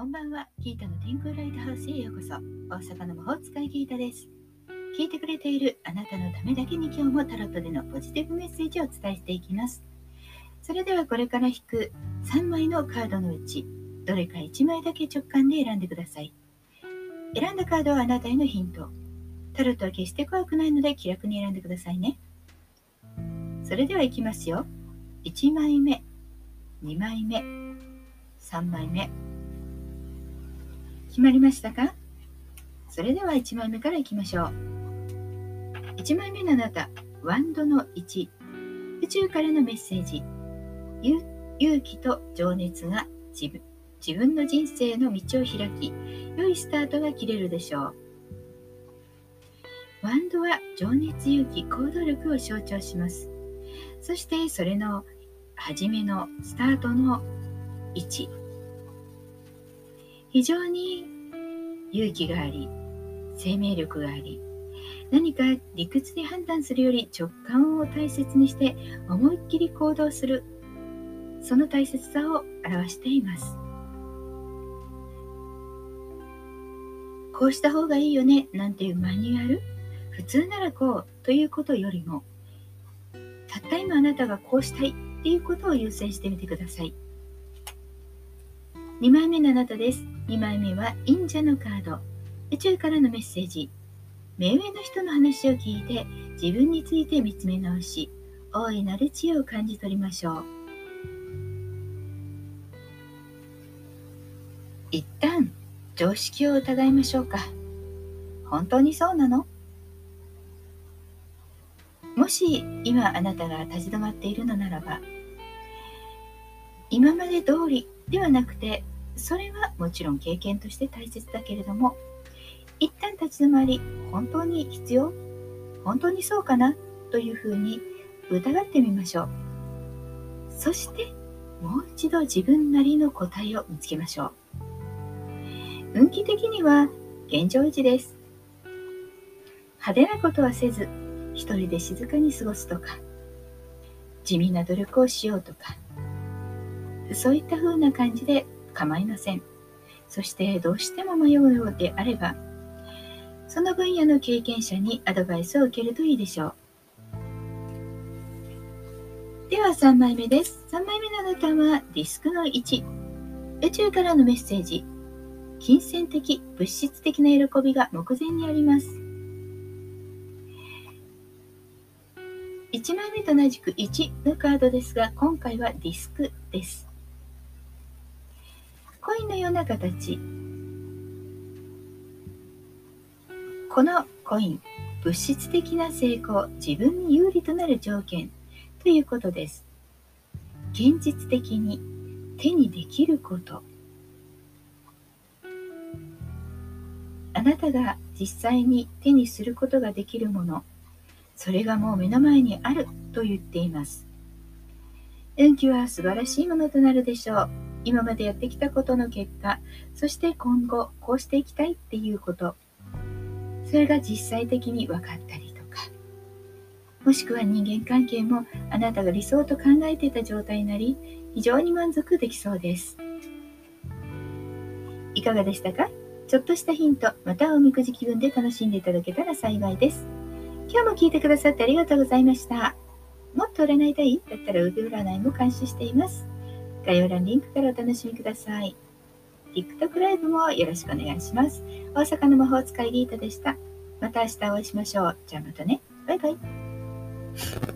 こんばんはギータの天空ライトハウスへようこそ。大阪の魔法使いギータです。聞いてくれているあなたのためだけに今日もタロットでのポジティブメッセージをお伝えしていきます。それではこれから引く3枚のカードのうち、どれか1枚だけ直感で選んでください。選んだカードはあなたへのヒント。タロットは決して怖くないので気楽に選んでくださいね。それではいきますよ。1枚目、2枚目、3枚目。決まりましたか？それでは1枚目からいきましょう。1枚目のあなた、ワンドの1、宇宙からのメッセージ。勇気と情熱が自分自分の人生の道を開き、良いスタートが切れるでしょう。ワンドは情熱、勇気、行動力を象徴します。そしてそれの初めのスタートの位置。非常に勇気があり、生命力があり、何か理屈で判断するより直感を大切にして思いっきり行動する、その大切さを表しています。こうした方がいいよねなんていうマニュアル、普通ならこうということよりも、たった今あなたがこうしたいっていうことを優先してみてください。2枚目のあなたです。2枚目は忍者のカード。宇宙からのメッセージ。目上の人の話を聞いて自分について見つめ直し、大いなる知恵を感じ取りましょう。一旦常識を疑いましょうか。本当にそうなの？もし今あなたが立ち止まっているのならば、今まで通りではなくてそれはもちろん経験として大切だけれども一旦立ち止まり本当に必要？本当にそうかな？というふうに疑ってみましょう。そしてもう一度自分なりの答えを見つけましょう。運気的には現状維持です。派手なことはせず一人で静かに過ごすとか地味な努力をしようとかそういった風な感じで構いません。そしてどうしても迷うようであれば、その分野の経験者にアドバイスを受けるといいでしょう。では3枚目です。3枚目のあなたはディスクの1。宇宙からのメッセージ。金銭的、物質的な喜びが目前にあります。1枚目と同じく1のカードですが、今回はディスクです。のような形。このコイン物質的な成功自分に有利となる条件ということです。現実的に手にできること。あなたが実際に手にすることができるものそれがもう目の前にあると言っています。運気は素晴らしいものとなるでしょう。今までやってきたことの結果、そして今後こうしていきたいっていうこと、それが実際的に分かったりとか、もしくは人間関係もあなたが理想と考えていた状態になり、非常に満足できそうです。いかがでしたか？ちょっとしたヒント、またおみくじ気分で楽しんでいただけたら幸いです。今日も聞いてくださってありがとうございました。もっと占いたいだったら腕占いも監視しています。概要欄リンクからお楽しみください。TikTok ライブもよろしくお願いします。大阪の魔法使いリータでした。また明日お会いしましょう。じゃあまたね。バイバイ。